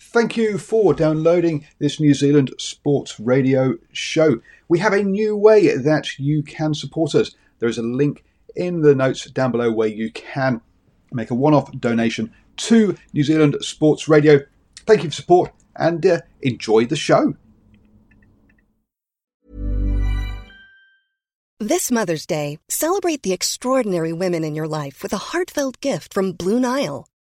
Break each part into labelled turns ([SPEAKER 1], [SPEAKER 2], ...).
[SPEAKER 1] Thank you for downloading this New Zealand Sports Radio show. We have a new way that you can support us. There is a link in the notes down below where you can make a one off donation to New Zealand Sports Radio. Thank you for support and uh, enjoy the show.
[SPEAKER 2] This Mother's Day, celebrate the extraordinary women in your life with a heartfelt gift from Blue Nile.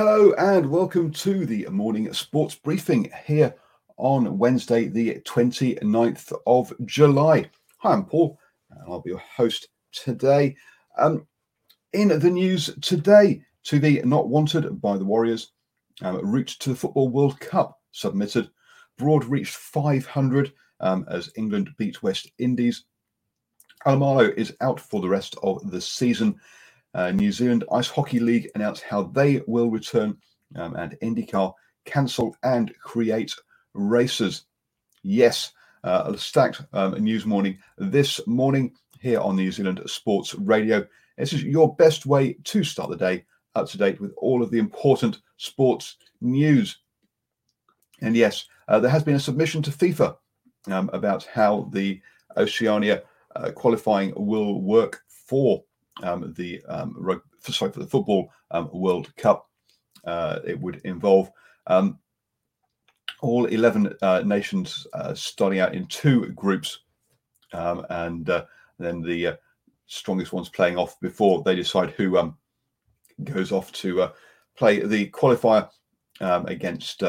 [SPEAKER 1] Hello and welcome Toovey morning sports briefing here on Wednesday, the 29th of July. Hi, I'm Paul, and I'll be your host today. Um, in the news today, to the not wanted by the Warriors, um, route to the Football World Cup submitted. Broad reached 500 um, as England beat West Indies. Alaimalo is out for the rest of the season. Uh, New Zealand Ice Hockey League announced how they will return, um, and IndyCar cancel and create races. Yes, uh, stacked um, news morning this morning here on New Zealand Sports Radio. This is your best way to start the day up to date with all of the important sports news. And yes, uh, there has been a submission to FIFA um, about how the Oceania uh, qualifying will work for um, the um, rug, sorry for the football um, World Cup. Uh, it would involve um, all 11 uh, nations uh, starting out in two groups, um, and uh, then the uh, strongest ones playing off before they decide who um, goes off to uh, play the qualifier against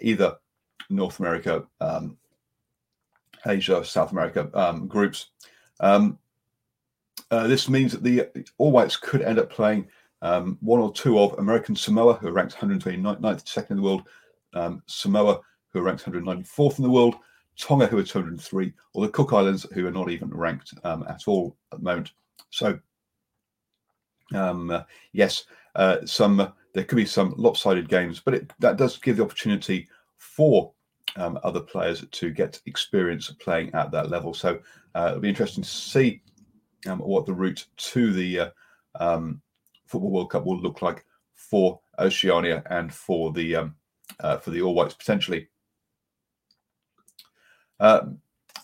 [SPEAKER 1] either North America, Asia, South America groups. Um, uh, this means that the All Whites could end up playing um, one or two of American Samoa, who are ranked 129th, second in the world, um, Samoa, who are ranked 194th in the world, Tonga, who are 203, or the Cook Islands, who are not even ranked um, at all at the moment. So, um, uh, yes, uh, some uh, there could be some lopsided games, but it, that does give the opportunity for um, other players to get experience playing at that level. So uh, it'll be interesting to see um, what the route to the uh, um, Football World Cup will look like for Oceania and for the um, uh, for the All Whites potentially. Uh,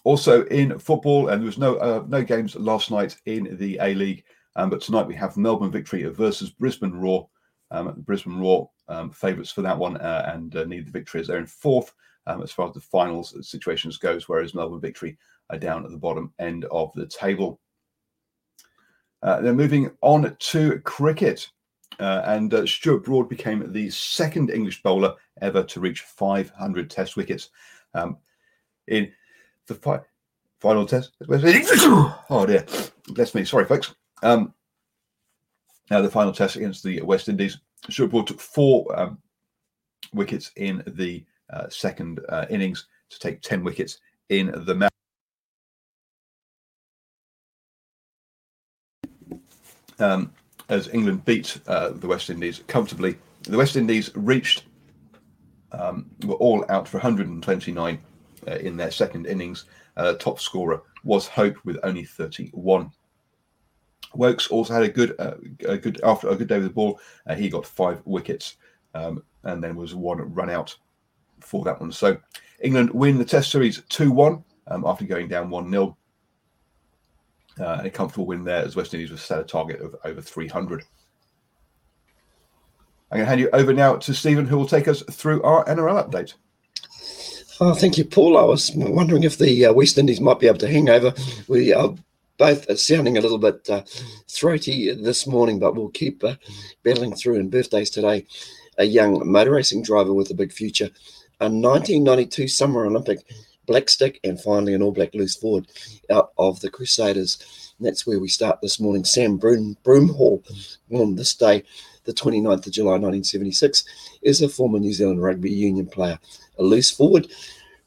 [SPEAKER 1] also in football, and there was no uh, no games last night in the A League, um, but tonight we have Melbourne Victory versus Brisbane Roar. Um, Brisbane Roar favourites for that one, uh, and uh, need the victory as they're in fourth as far as the finals situations goes, whereas Melbourne Victory are down at the bottom end of the table. Uh, then moving on to cricket. Uh, and uh, Stuart Broad became the second English bowler ever to reach 500 Test wickets um, in the fi- final Test. oh dear, bless me. Sorry, folks. Um, now the final Test against the West Indies. Stuart Broad took four um, wickets in the uh, second uh, innings to take 10 wickets in the match. Um, as England beat uh, the West Indies comfortably. The West Indies reached, um, were all out for 129 uh, in their second innings. Uh, top scorer was Hope with only 31. Woakes also had a good, uh, a good after a good day with the ball. Uh, he got five wickets, um, and then was one run out for that one. So England win the Test series two one um, after going down one 0 uh, and a comfortable win there as West Indies was set a target of over 300. I'm going to hand you over now to Stephen, who will take us through our NRL update.
[SPEAKER 3] Oh, thank you, Paul. I was wondering if the uh, West Indies might be able to hang over. We are both sounding a little bit uh, throaty this morning, but we'll keep uh, battling through. And birthdays today, a young motor racing driver with a big future, a 1992 Summer Olympic black stick, and finally an All Black loose forward out of the Crusaders. And that's where we start this morning. Sam Broom, Broomhall on this day, the 29th of July 1976, is a former New Zealand rugby union player, a loose forward.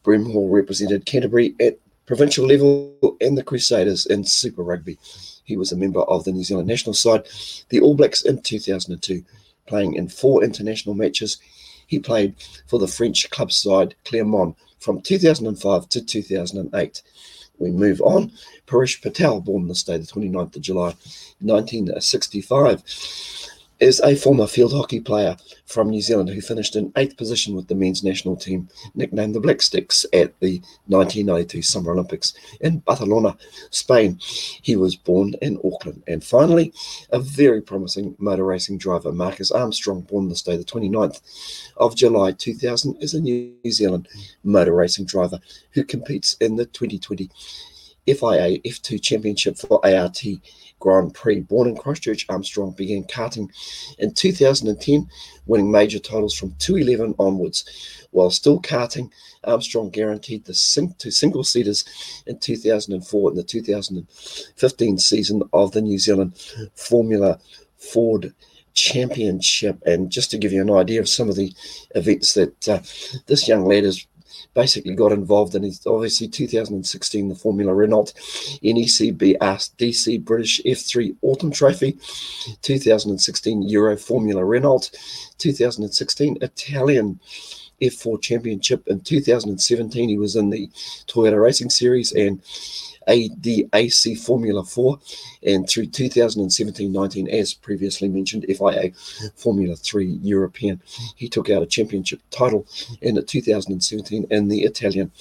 [SPEAKER 3] Broomhall represented Canterbury at provincial level and the Crusaders in Super Rugby. He was a member of the New Zealand national side, the All Blacks in 2002, playing in four international matches. He played for the French club side Clermont from 2005 to 2008. We move on. Paresh Patel, born this day, the 29th of July, 1965 is a former field hockey player from New Zealand who finished in eighth position with the men's national team, nicknamed the Black Sticks, at the 1992 Summer Olympics in Barcelona, Spain. He was born in Auckland. And finally, a very promising motor racing driver, Marcus Armstrong, born this day, the 29th of July 2000, is a New Zealand motor racing driver who competes in the 2020 FIA F2 Championship for ART Grand Prix. Born in Christchurch, Armstrong began karting in 2010, winning major titles from 2011 onwards. While still karting, Armstrong guaranteed the sing- to single seaters in 2004 and the 2015 season of the New Zealand Formula Ford Championship. And just to give you an idea of some of the events that uh, this young lad has basically got involved in his obviously 2016 the Formula Renault NECB DC British F3 Autumn Trophy, 2016 Euro Formula Renault, 2016 Italian F4 Championship. In 2017, he was in the Toyota Racing Series and ADAC Formula 4, and through 2017-19, as previously mentioned, FIA Formula 3 European. He took out a championship title in 2017 in the Italian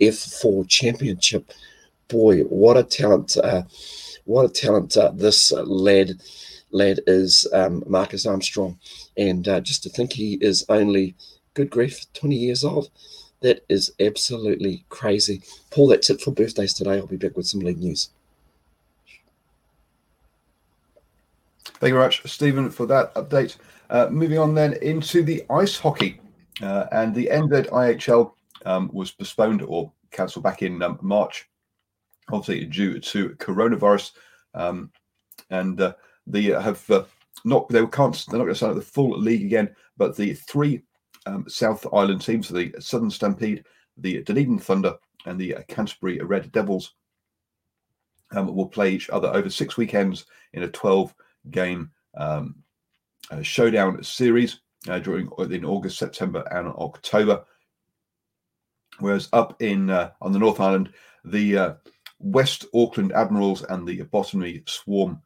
[SPEAKER 3] F4 Championship. Boy, what a talent! Uh, what a talent uh, this lad lad is, um, Marcus Armstrong, and uh, just to think he is only good grief, 20 years old. That is absolutely crazy. Paul, that's it for birthdays today. I'll be back with some league news.
[SPEAKER 1] Thank you very much, Stephen, for that update. Uh, moving on then into the ice hockey. Uh, and the NZIHL um, was postponed or cancelled back in um, March, obviously due to coronavirus. Um, and uh, they have uh, not, they can't, they're not going to sign up the full league again, but the three um, South Island teams, the Southern Stampede, the Dunedin Thunder, and the Canterbury Red Devils, um, will play each other over six weekends in a 12 game um, uh, showdown series uh, during in August, September, and October. Whereas up in uh, on the North Island, the uh, West Auckland Admirals and the Botany Swarm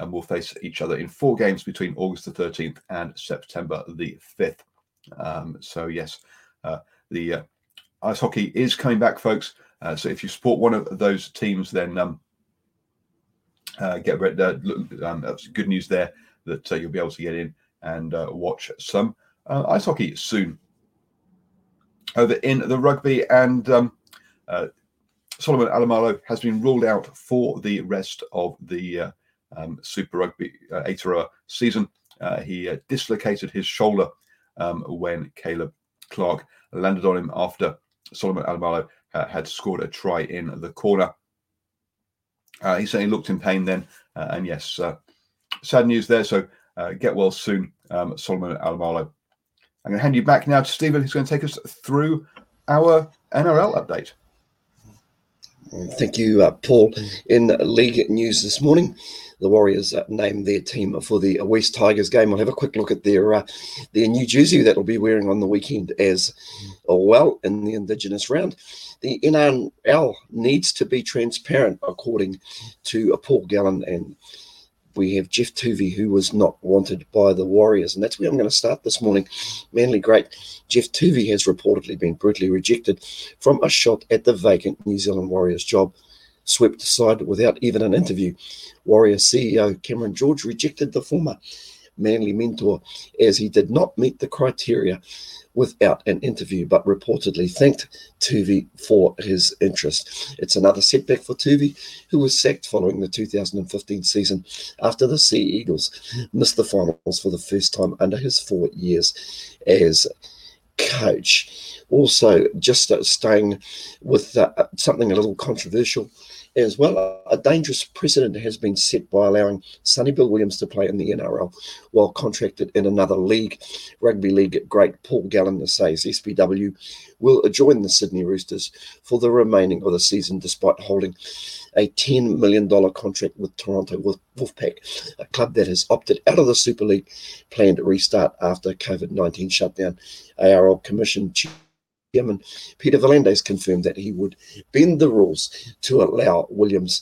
[SPEAKER 1] um, will face each other in four games between August the 13th and September the 5th. Um, so yes, uh, the uh, ice hockey is coming back, folks. Uh, so if you support one of those teams, then um, uh, get. Uh, um, that's good news there that uh, you'll be able to get in and watch some ice hockey soon. Over in the rugby and um, Solomon Alaimalo has been ruled out for the rest of the um, Super Rugby uh, Aotearoa season. he dislocated his shoulder um, when Caleb Clark landed on him after Solomon Alaimalo uh, had scored a try in the corner. Uh, he certainly looked in pain then, uh, and yes, uh, sad news there. So uh, get well soon, um, Solomon Alaimalo. I'm going to hand you back now to Stephen, who's going to take us through our NRL update.
[SPEAKER 3] Thank you, uh, Paul. In league news this morning, the Warriors uh, named their team for the West Tigers game. I'll have a quick look at their uh, their new jersey that will be wearing on the weekend as well in the Indigenous round. The NRL needs to be transparent, according to Paul Gallen and we have Geoff Toovey, who was not wanted by the Warriors. And that's where I'm going to start this morning. Manly great Geoff Toovey has reportedly been brutally rejected from a shot at the vacant New Zealand Warriors job swept aside without even an interview. Warrior CEO Cameron George rejected the former Manly mentor, as he did not meet the criteria without an interview, but reportedly thanked Toovey for his interest. It's another setback for Toovey, who was sacked following the 2015 season after the Sea Eagles missed the finals for the first time under his four years as coach. Also, just staying with uh, something a little controversial as well. A dangerous precedent has been set by allowing Sonny Bill Williams to play in the NRL while contracted in another league. Rugby League great Paul Gallen says SBW will join the Sydney Roosters for the remaining of the season despite holding a $10 million contract with Toronto Wolfpack, a club that has opted out of the Super League planned restart after COVID 19 shutdown. ARL Commission Chairman Peter V'landys confirmed that he would bend the rules to allow Williams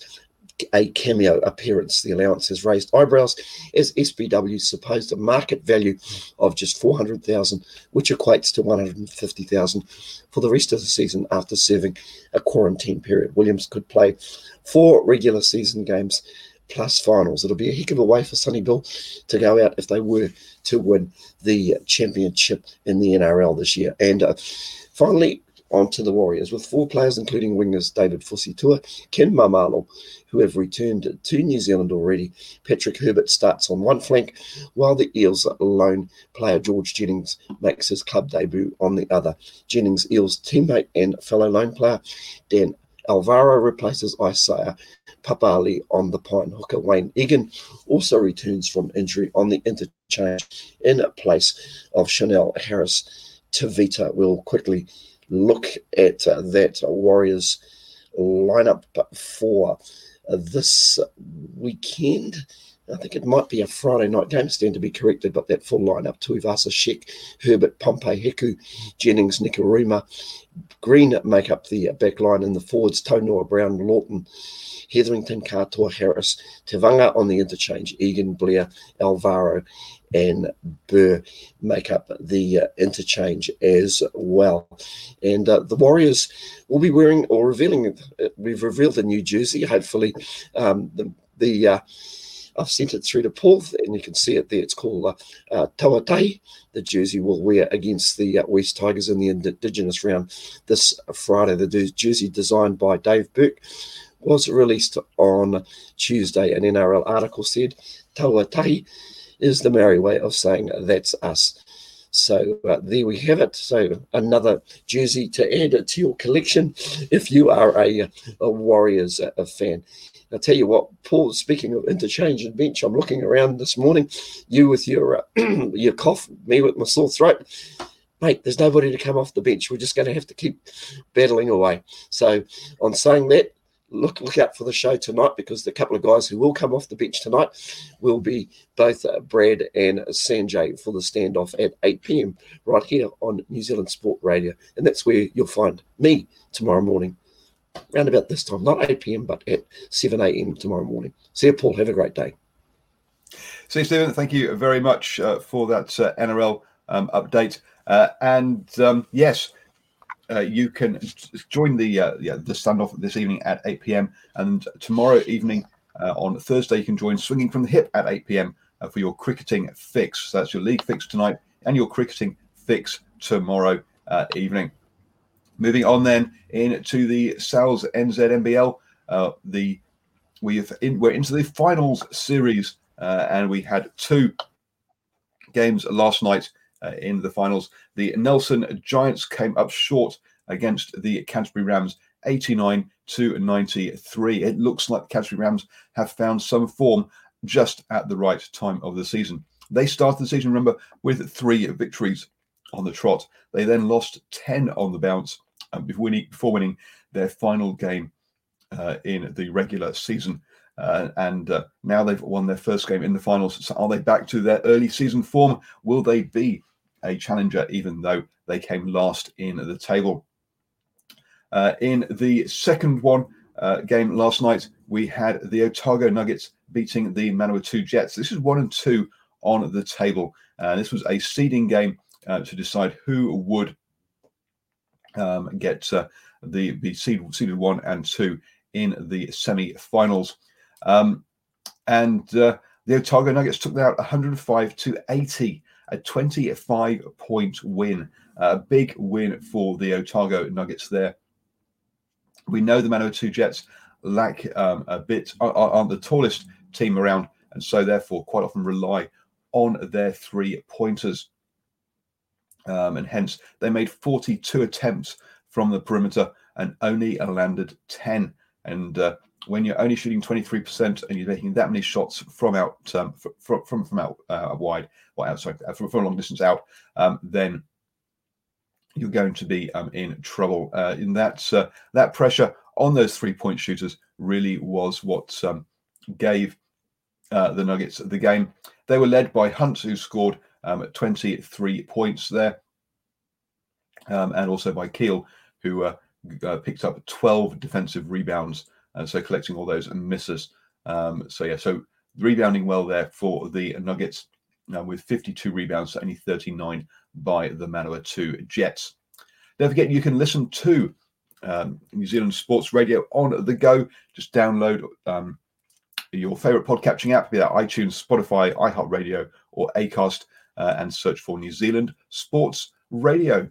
[SPEAKER 3] a cameo appearance. The allowance has raised eyebrows as SBW's supposed market value of just 400,000, which equates to 150,000 for the rest of the season after serving a quarantine period. Williams could play four regular season games plus finals. It'll be a heck of a way for Sonny Bill to go out if they were to win the championship in the NRL this year. And uh, finally, on to the Warriors with four players, including wingers David Fusitu'a, Ken Maumalo, who have returned to New Zealand already. Patrick Herbert starts on one flank, while the Eels' lone player George Jennings makes his club debut on the other. Jennings' Eels teammate and fellow lone player Dan Alvaro replaces Isaiah Papali on the pine hooker. Wayde Egan also returns from injury on the interchange in place of Chanel Harris Tavita. We'll quickly look at uh, that Warriors lineup for this weekend. I think it might be a Friday night game, stand to be corrected, but that full lineup Tuivasa, Sheck, Herbert, Pompey, Hiku, Jennings, Nikorima, Green make up the back line in the forwards, Tonoa, Brown, Lawton, Hetherington, Katoa, Harris, Tevaga on the interchange, Egan, Blair, Alvaro, and Burr make up the uh, interchange as well. And uh, the Warriors will be wearing or revealing, uh, we've revealed the new jersey. Hopefully, um, the, the uh, I've sent it through to Paul, and you can see it there. It's called uh, uh, Tauatai. The jersey we'll wear against the uh, West Tigers in the Indigenous round this Friday. The jersey designed by Dave Burke was released on Tuesday. An NRL article said Tawatai is the Maori way of saying that's us. So uh, there we have it. So another jersey to add to your collection if you are a, a Warriors uh, fan. I'll tell you what, Paul, speaking of interchange and bench, I'm looking around this morning, you with your uh, your cough, me with my sore throat. Mate, there's nobody to come off the bench. We're just going to have to keep battling away. So, on saying that, look look out for the show tonight because the couple of guys who will come off the bench tonight will be both uh, Brad and Sanjay for the standoff at 8 p.m. right here on New Zealand Sport Radio, and that's where you'll find me tomorrow morning, around about this time, not 8 p.m. but at 7 a.m. tomorrow morning. See you, Paul. Have a great day.
[SPEAKER 1] See you, Stephen. Thank you very much uh, for that uh, NRL um, update. Uh, and um, yes uh, you can join the uh, yeah, the standoff this evening at 8 p.m. and tomorrow evening uh, on Thursday you can join Swinging from the Hip at 8 p.m. For your cricketing fix. So that's your league fix tonight and your cricketing fix tomorrow evening. Moving on then into the Sal's NZNBL, uh, the we've in, we're into the finals series and we had two games last night uh, in the finals. The Nelson Giants came up short against the Canterbury Rams 89 to 93. It looks like the Canterbury Rams have found some form just at the right time of the season. They started the season, remember, with three victories on the trot. They then lost 10 on the bounce um, before, winning, before winning their final game uh, in the regular season. Uh, and uh, now they've won their first game in the finals. So are they back to their early season form? Will they be a challenger, even though they came last in the table. Uh, in the second one uh, game last night, we had the Otago Nuggets beating the Manawatu Jets. This is one and two on the table. Uh, this was a seeding game uh, to decide who would um, get uh, the, the seed, seeded one and two in the semi-finals. Um, and uh, The Otago Nuggets took that out 105 to 80, a 25 point win. A big win for the Otago Nuggets there. We know the Manawatu Jets lack um, a bit, aren't the tallest team around, and so therefore quite often rely on their three pointers. Um, and hence they made 42 attempts from the perimeter and only landed 10. And uh, when you're only shooting 23% and you're making that many shots from out um, from, from from out uh, wide or outside uh, from, from a long distance out, um, then you're going to be um, in trouble. Uh, in that uh, that pressure on those three point shooters really was what um, gave uh, the Nuggets the game. They were led by Hunt, who scored um, 23 points there, um, and also by Keel, who uh, uh, picked up 12 defensive rebounds, and so collecting all those misses. Um, so yeah, so rebounding well there for the Nuggets, uh, with 52 rebounds only 39 by the Manawatu Jets. Don't forget you can listen to um, New Zealand Sports Radio on the go. Just download um, your favorite podcatching app, be that iTunes, Spotify, iHeartRadio, or Acast, uh, and search for New Zealand Sports Radio.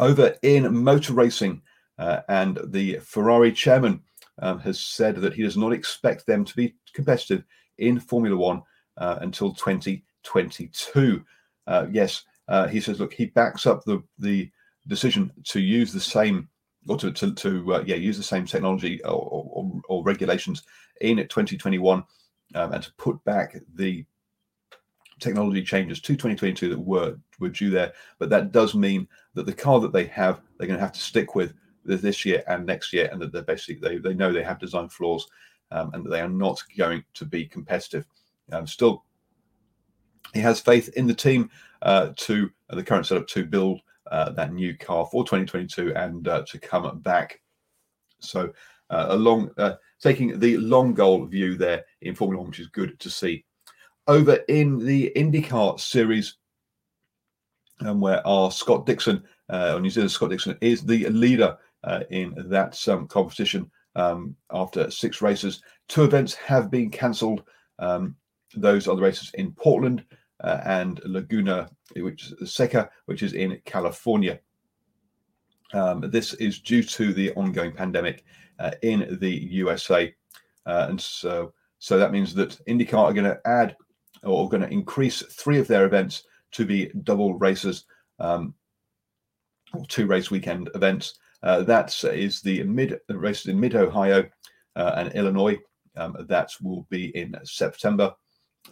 [SPEAKER 1] Over in motor racing, uh, and the Ferrari chairman um, has said that he does not expect them to be competitive in Formula One uh, until 2022. Uh, yes, uh, he says, look, he backs up the the decision to use the same or to to, to uh, yeah use the same technology or, or, or regulations in 2021 um, and to put back the technology changes to 2022 that were were due there. But that does mean that the car that they have, they're going to have to stick with this year and next year, and that they're basically they, they know they have design flaws um, and that they are not going to be competitive. Um, still, he has faith in the team uh, to uh, the current setup to build uh, that new car for 2022 and uh, to come back. So, uh, along uh, taking the long goal view there in Formula One, which is good to see over in the IndyCar series, um, where our Scott Dixon, uh, New Zealand Scott Dixon, is the leader uh, in that um, competition um, after six races. Two events have been cancelled. Um, those are the races in Portland uh, and Laguna, which is Seca, which is in California. Um, this is due to the ongoing pandemic uh, in the USA, uh, and so so that means that IndyCar are going to add or going to increase three of their events to be double races, um, or two race weekend events. Uh, that is the mid races in mid Ohio uh, and Illinois. Um, that will be in September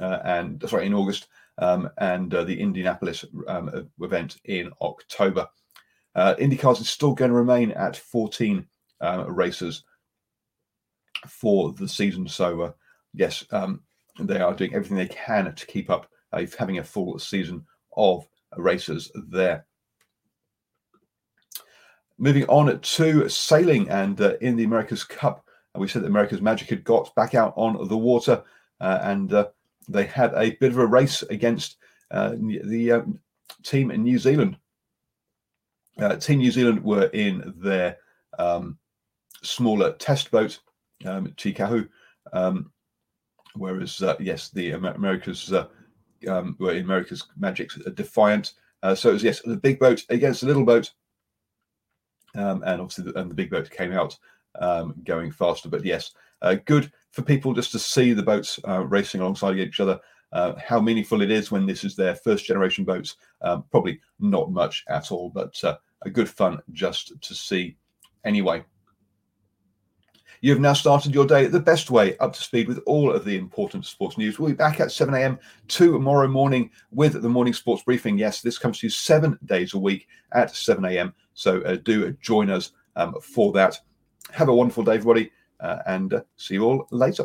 [SPEAKER 1] uh, and sorry in August, um, and uh, the Indianapolis um, event in October. Uh, IndyCars is still going to remain at 14 uh, races for the season. So yes, um, they are doing everything they can to keep up uh, having a full season of races there. Moving on to sailing and uh, in the America's Cup, uh, we said that American Magic had got back out on the water uh, and uh, they had a bit of a race against uh, the um, team in New Zealand. team New Zealand were in their um, smaller test boat, um, Te Kahu, um, whereas uh, yes, the Americas uh, um, were in American Magic's Defiant. Uh, so it was yes, the big boat against the little boat, um, and obviously the, and the big boat came out um, going faster. But yes, uh, good for people just to see the boats uh, racing alongside each other. Uh, how meaningful it is when this is their first generation boats. Probably not much at all, but a good fun just to see anyway. You have now started your day the best way, up to speed with all of the important sports news. We'll be back at 7 a.m. tomorrow morning with the morning sports briefing. Yes, this comes to you seven days a week at 7 a.m. So uh, do join us um, for that. Have a wonderful day, everybody, uh, and uh, see you all later.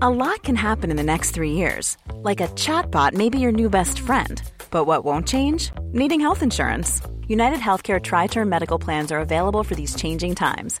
[SPEAKER 4] A lot can happen in the next three years. Like a chatbot may be your new best friend. But what won't change? Needing health insurance. United Healthcare Tri Term Medical Plans are available for these changing times